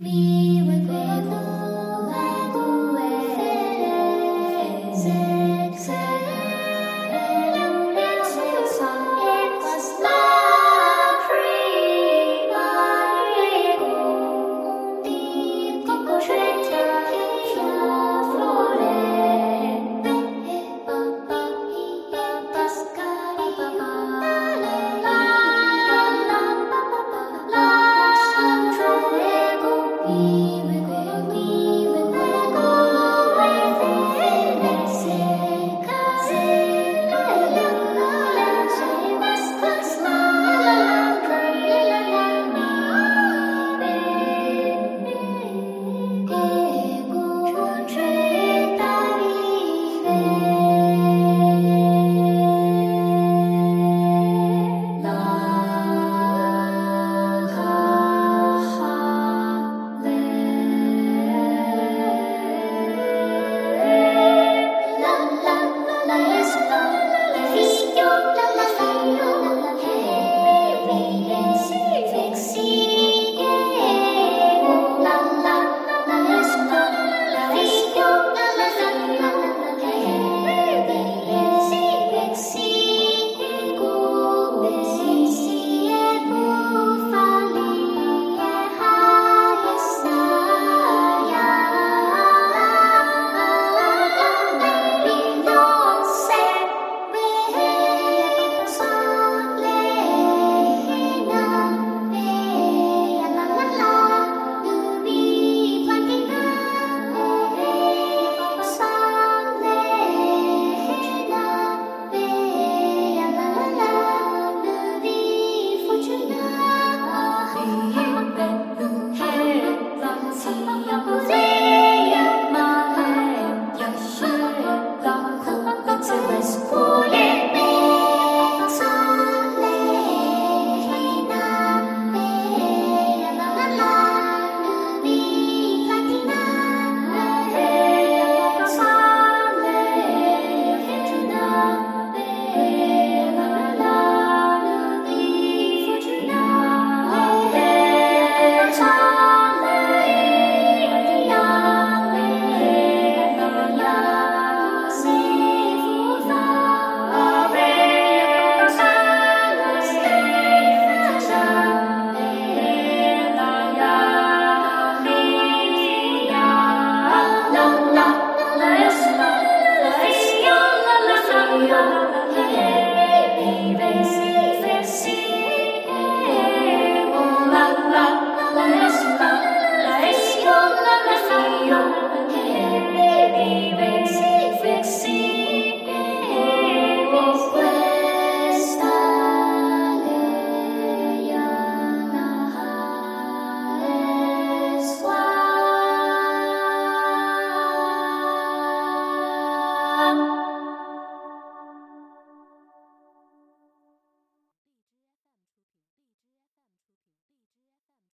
Viva el Yeah.